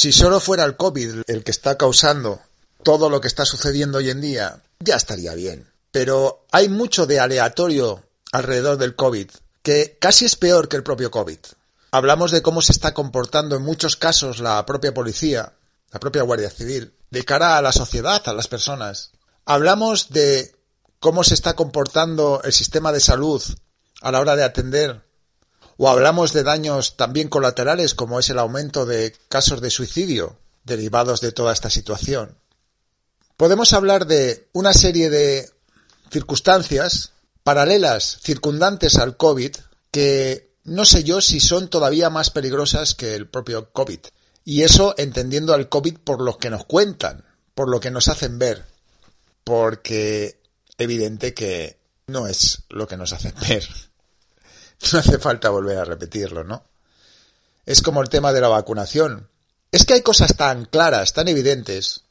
Si solo fuera el COVID el que está causando todo lo que está sucediendo hoy en día, ya estaría bien. Pero hay mucho de aleatorio alrededor del COVID, que casi es peor que el propio COVID. Hablamos de cómo se está comportando en muchos casos la propia policía, la propia Guardia Civil, de cara a la sociedad, a las personas. Hablamos de cómo se está comportando el sistema de salud a la hora de atender. O hablamos de daños también colaterales como es el aumento de casos de suicidio derivados de toda esta situación. Podemos hablar de una serie de circunstancias paralelas, circundantes al COVID, que no sé yo si son todavía más peligrosas que el propio COVID. Y eso entendiendo al COVID por lo que nos cuentan, por lo que nos hacen ver, porque evidente que no es lo que nos hacen ver. No hace falta volver a repetirlo, ¿no? Es como el tema de la vacunación. Es que hay cosas tan claras, tan evidentes.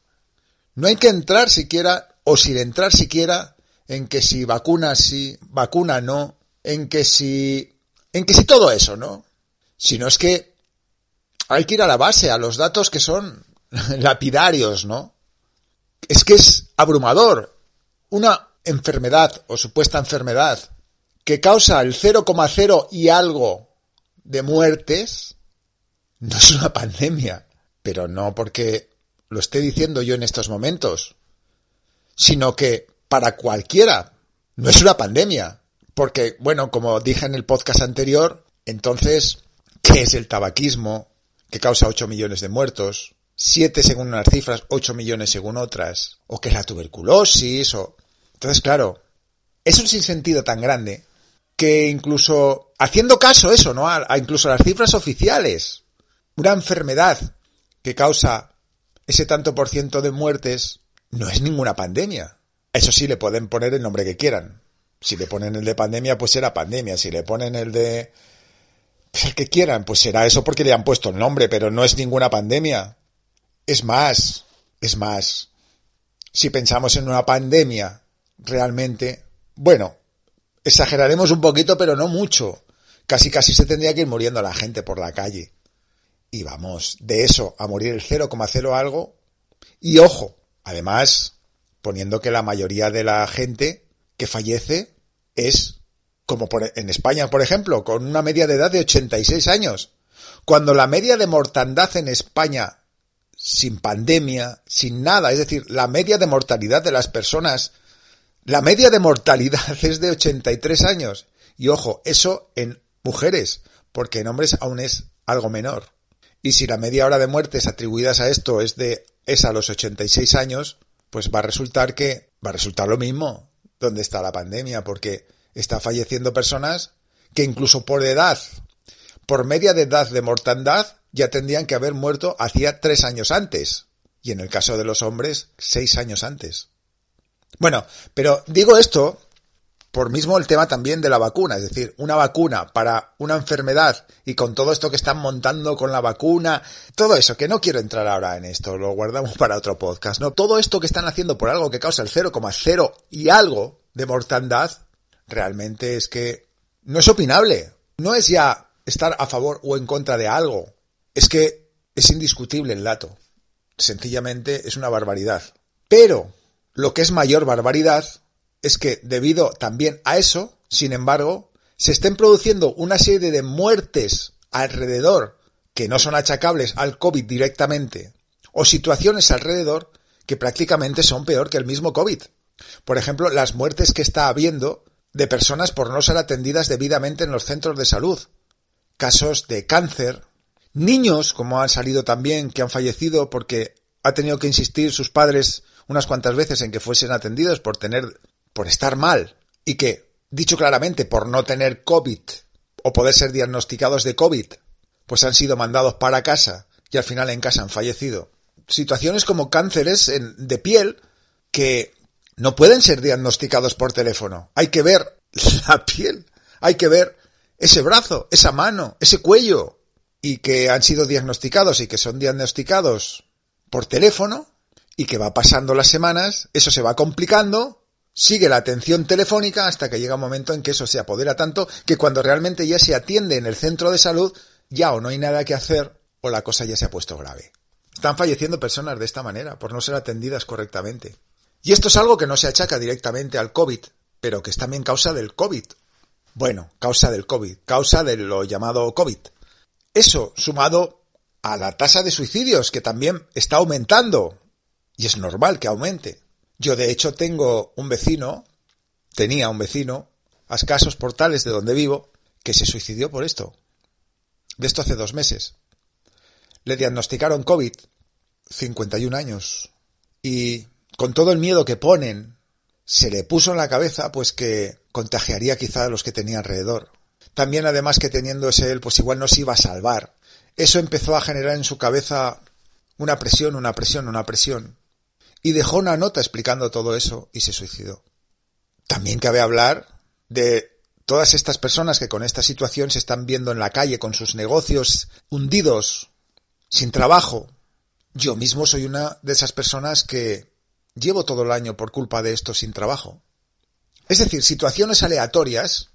No hay que entrar siquiera, o sin entrar siquiera, en que si vacuna sí, vacuna no, en que si, en que si todo eso, ¿no? Sino es que hay que ir a la base, a los datos que son lapidarios, ¿no? Es que es abrumador. Una enfermedad o supuesta enfermedad que causa el 0,0 y algo de muertes, no es una pandemia. Pero no porque lo esté diciendo yo en estos momentos, sino que para cualquiera no es una pandemia. Porque, bueno, como dije en el podcast anterior, entonces, ¿qué es el tabaquismo? que causa 8 millones de muertos, 7 según unas cifras, 8 millones según otras, o que es la tuberculosis, o... Entonces, claro, es un sinsentido tan grande que incluso haciendo caso eso, ¿no? A, a incluso las cifras oficiales, una enfermedad que causa ese tanto por ciento de muertes no es ninguna pandemia. Eso sí, le pueden poner el nombre que quieran. Si le ponen el de pandemia, pues será pandemia. Si le ponen el de el que quieran, pues será eso porque le han puesto el nombre, pero no es ninguna pandemia. Es más, es más. Si pensamos en una pandemia, realmente, bueno, exageraremos un poquito, pero no mucho. Casi casi se tendría que ir muriendo la gente por la calle. Y vamos, de eso a morir el 0,0 algo. Y ojo, además, poniendo que la mayoría de la gente que fallece es como en España, por ejemplo, con una media de edad de 86 años. Cuando la media de mortandad en España, sin pandemia, sin nada, es decir, la media de mortalidad de las personas, la media de mortalidad es de 83 años. Y ojo, eso en mujeres, porque en hombres aún es algo menor. Y si la media hora de muertes atribuidas a esto es de es a los 86 años, pues va a resultar que va a resultar lo mismo. ¿Dónde está la pandemia? Porque está falleciendo personas que incluso por edad, por media de edad de mortandad, ya tendrían que haber muerto hacía tres años antes. Y en el caso de los hombres, seis años antes. Bueno, pero digo esto por mismo el tema también de la vacuna, es decir, una vacuna para una enfermedad y con todo esto que están montando con la vacuna, todo eso, que no quiero entrar ahora en esto, lo guardamos para otro podcast, ¿no? Todo esto que están haciendo por algo que causa el 0,0 y algo de mortandad, realmente es que no es opinable. No es ya estar a favor o en contra de algo. Es que es indiscutible el dato. Sencillamente es una barbaridad. Pero lo que es mayor barbaridad es que debido también a eso, sin embargo, se estén produciendo una serie de muertes alrededor que no son achacables al COVID directamente, o situaciones alrededor que prácticamente son peor que el mismo COVID. Por ejemplo, las muertes que está habiendo de personas por no ser atendidas debidamente en los centros de salud, casos de cáncer, niños, como han salido también, que han fallecido porque ha tenido que insistir sus padres unas cuantas veces en que fuesen atendidos por tener, por estar mal, y que, dicho claramente, por no tener COVID o poder ser diagnosticados de COVID, pues han sido mandados para casa y al final en casa han fallecido. Situaciones como cánceres de piel que no pueden ser diagnosticados por teléfono. Hay que ver la piel, hay que ver ese brazo, esa mano, ese cuello, y que han sido diagnosticados y que son diagnosticados por teléfono, y que va pasando las semanas, eso se va complicando, sigue la atención telefónica hasta que llega un momento en que eso se apodera tanto que cuando realmente ya se atiende en el centro de salud, ya o no hay nada que hacer o la cosa ya se ha puesto grave. Están falleciendo personas de esta manera, por no ser atendidas correctamente. Y esto es algo que no se achaca directamente al COVID, pero que es también causa del COVID. Bueno, causa del COVID, causa de lo llamado COVID. Eso, sumado a la tasa de suicidios, que también está aumentando. Y es normal que aumente. Yo, de hecho, tengo un vecino, tenía un vecino, a escasos portales de donde vivo, que se suicidió por esto. De esto hace dos meses. Le diagnosticaron COVID, 51 años, y con todo el miedo que ponen, se le puso en la cabeza pues que contagiaría quizá a los que tenía alrededor. También además que teniendo ese él, pues igual no se iba a salvar. Eso empezó a generar en su cabeza una presión, una presión, una presión. Y dejó una nota explicando todo eso y se suicidó. También cabe hablar de todas estas personas que con esta situación se están viendo en la calle con sus negocios hundidos sin trabajo. Yo mismo soy una de esas personas que llevo todo el año por culpa de esto sin trabajo. Es decir, situaciones aleatorias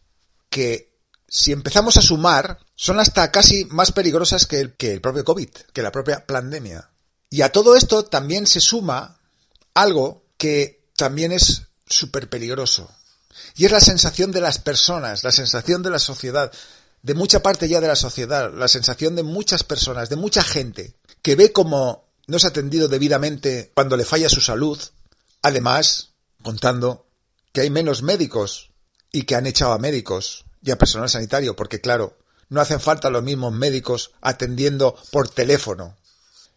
que, si empezamos a sumar, son hasta casi más peligrosas que el, que el propio COVID, que la propia pandemia. Y a todo esto también se suma algo que también es súper peligroso. Y es la sensación de las personas, la sensación de la sociedad, de mucha parte ya de la sociedad, la sensación de muchas personas, de mucha gente, que ve como no es atendido debidamente cuando le falla su salud, además contando que hay menos médicos y que han echado a médicos y a personal sanitario, porque claro, no hacen falta los mismos médicos atendiendo por teléfono.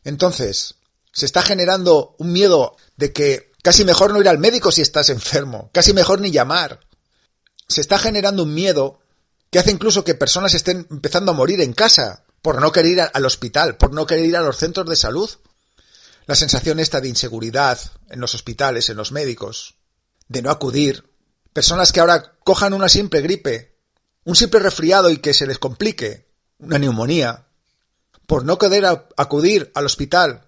Entonces, se está generando un miedo de que casi mejor no ir al médico si estás enfermo, casi mejor ni llamar. Se está generando un miedo que hace incluso que personas estén empezando a morir en casa por no querer ir al hospital, por no querer ir a los centros de salud. La sensación esta de inseguridad en los hospitales, en los médicos, de no acudir, personas que ahora cojan una simple gripe, un simple resfriado y que se les complique, una neumonía, por no querer acudir al hospital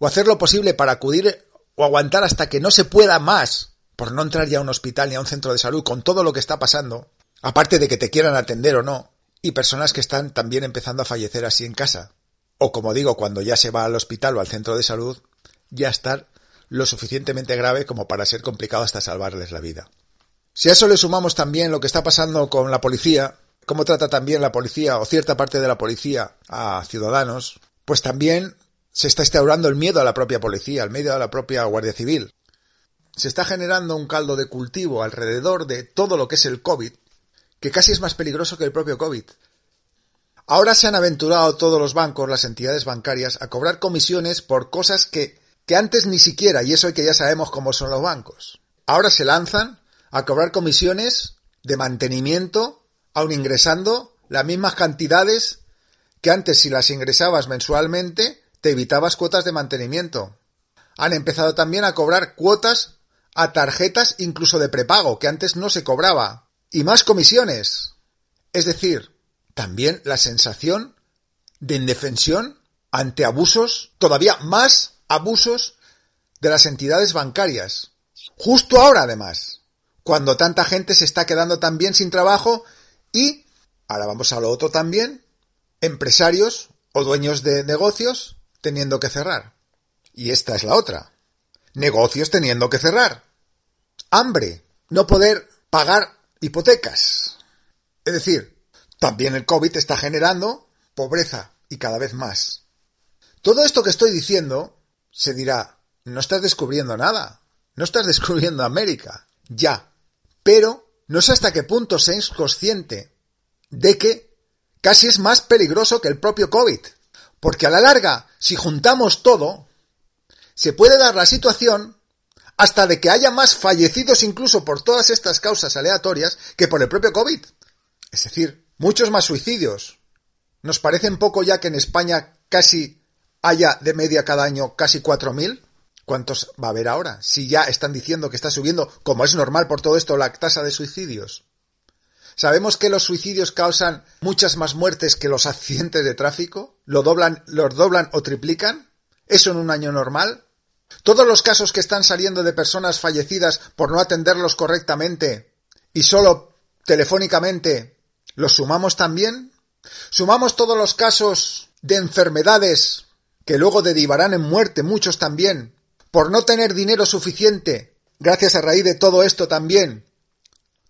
o hacer lo posible para acudir o aguantar hasta que no se pueda más, por no entrar ya a un hospital ni a un centro de salud con todo lo que está pasando, aparte de que te quieran atender o no, y personas que están también empezando a fallecer así en casa. O como digo, cuando ya se va al hospital o al centro de salud, ya estar lo suficientemente grave como para ser complicado hasta salvarles la vida. Si a eso le sumamos también lo que está pasando con la policía, cómo trata también la policía o cierta parte de la policía a ciudadanos, pues también se está instaurando el miedo a la propia policía, el miedo a la propia Guardia Civil. Se está generando un caldo de cultivo alrededor de todo lo que es el COVID, que casi es más peligroso que el propio COVID. Ahora se han aventurado todos los bancos, las entidades bancarias, a cobrar comisiones por cosas que, que antes ni siquiera, y eso es que ya sabemos cómo son los bancos. Ahora se lanzan a cobrar comisiones de mantenimiento, aun ingresando las mismas cantidades que antes si las ingresabas mensualmente te evitabas cuotas de mantenimiento. Han empezado también a cobrar cuotas a tarjetas incluso de prepago, que antes no se cobraba y más comisiones. Es decir, también la sensación de indefensión ante abusos, todavía más abusos de las entidades bancarias. Justo ahora, además, cuando tanta gente se está quedando también sin trabajo y, ahora vamos a lo otro también, empresarios o dueños de negocios teniendo que cerrar. Y esta es la otra. Negocios teniendo que cerrar. Hambre. No poder pagar hipotecas. Es decir, también el COVID está generando pobreza y cada vez más. Todo esto que estoy diciendo se dirá, no estás descubriendo nada, no estás descubriendo América, ya. Pero no sé hasta qué punto seas consciente de que casi es más peligroso que el propio COVID. Porque a la larga, si juntamos todo, se puede dar la situación hasta de que haya más fallecidos incluso por todas estas causas aleatorias que por el propio COVID. Es decir, muchos más suicidios. ¿Nos parecen poco ya que en España casi haya de media cada año casi 4.000? ¿Cuántos va a haber ahora? Si ya están diciendo que está subiendo, como es normal por todo esto, la tasa de suicidios. Sabemos que los suicidios causan muchas más muertes que los accidentes de tráfico. ¿Lo doblan, los doblan o triplican? ¿Eso en un año normal? Todos los casos que están saliendo de personas fallecidas por no atenderlos correctamente y solo telefónicamente, ¿los sumamos también? ¿Sumamos todos los casos de enfermedades que luego derivarán en muerte muchos también, por no tener dinero suficiente, gracias a raíz de todo esto también,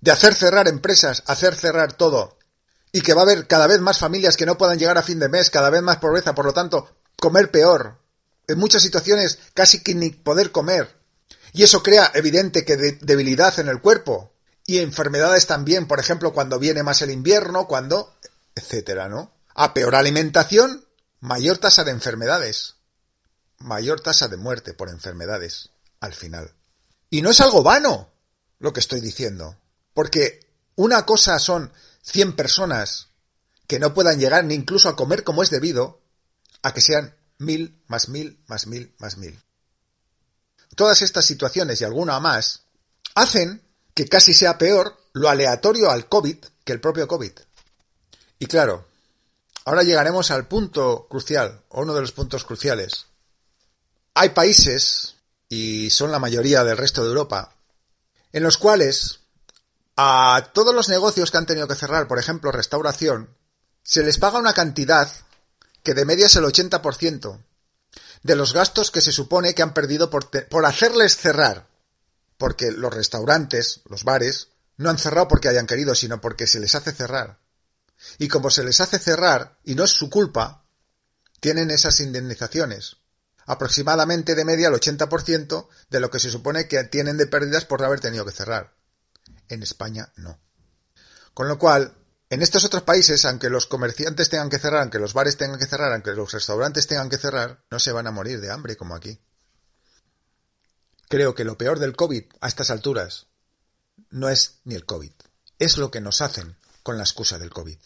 de hacer cerrar empresas, hacer cerrar todo, y que va a haber cada vez más familias que no puedan llegar a fin de mes, cada vez más pobreza, por lo tanto, comer peor, en muchas situaciones casi que ni poder comer. Y eso crea evidente que debilidad en el cuerpo y enfermedades también, por ejemplo, cuando viene más el invierno, cuando etcétera, ¿no? A peor alimentación, mayor tasa de enfermedades, mayor tasa de muerte por enfermedades al final. Y no es algo vano lo que estoy diciendo, porque una cosa son 100 personas que no puedan llegar ni incluso a comer como es debido, a que sean mil, más mil, más mil, más mil. Todas estas situaciones y alguna más hacen que casi sea peor lo aleatorio al COVID que el propio COVID. Y claro, ahora llegaremos al punto crucial, o uno de los puntos cruciales. Hay países, y son la mayoría del resto de Europa, en los cuales a todos los negocios que han tenido que cerrar, por ejemplo, restauración, se les paga una cantidad que de media es el 80% de los gastos que se supone que han perdido por, hacerles cerrar. Porque los restaurantes, los bares, no han cerrado porque hayan querido, sino porque se les hace cerrar. Y como se les hace cerrar, y no es su culpa, tienen esas indemnizaciones. Aproximadamente de media el 80% de lo que se supone que tienen de pérdidas por haber tenido que cerrar. En España no. Con lo cual, en estos otros países, aunque los comerciantes tengan que cerrar, aunque los bares tengan que cerrar, aunque los restaurantes tengan que cerrar, no se van a morir de hambre como aquí. Creo que lo peor del COVID a estas alturas no es ni el COVID, es lo que nos hacen con la excusa del COVID.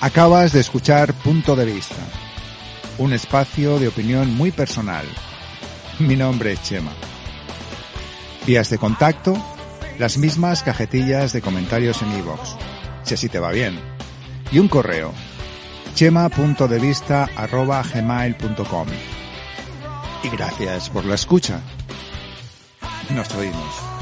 Acabas de escuchar Punto de Vista, un espacio de opinión muy personal. Mi nombre es Chema. Vías de contacto, las mismas cajetillas de comentarios en iVoox, si así te va bien. Y un correo, chema.devista.gmail.com. Y gracias por la escucha. Nos oímos.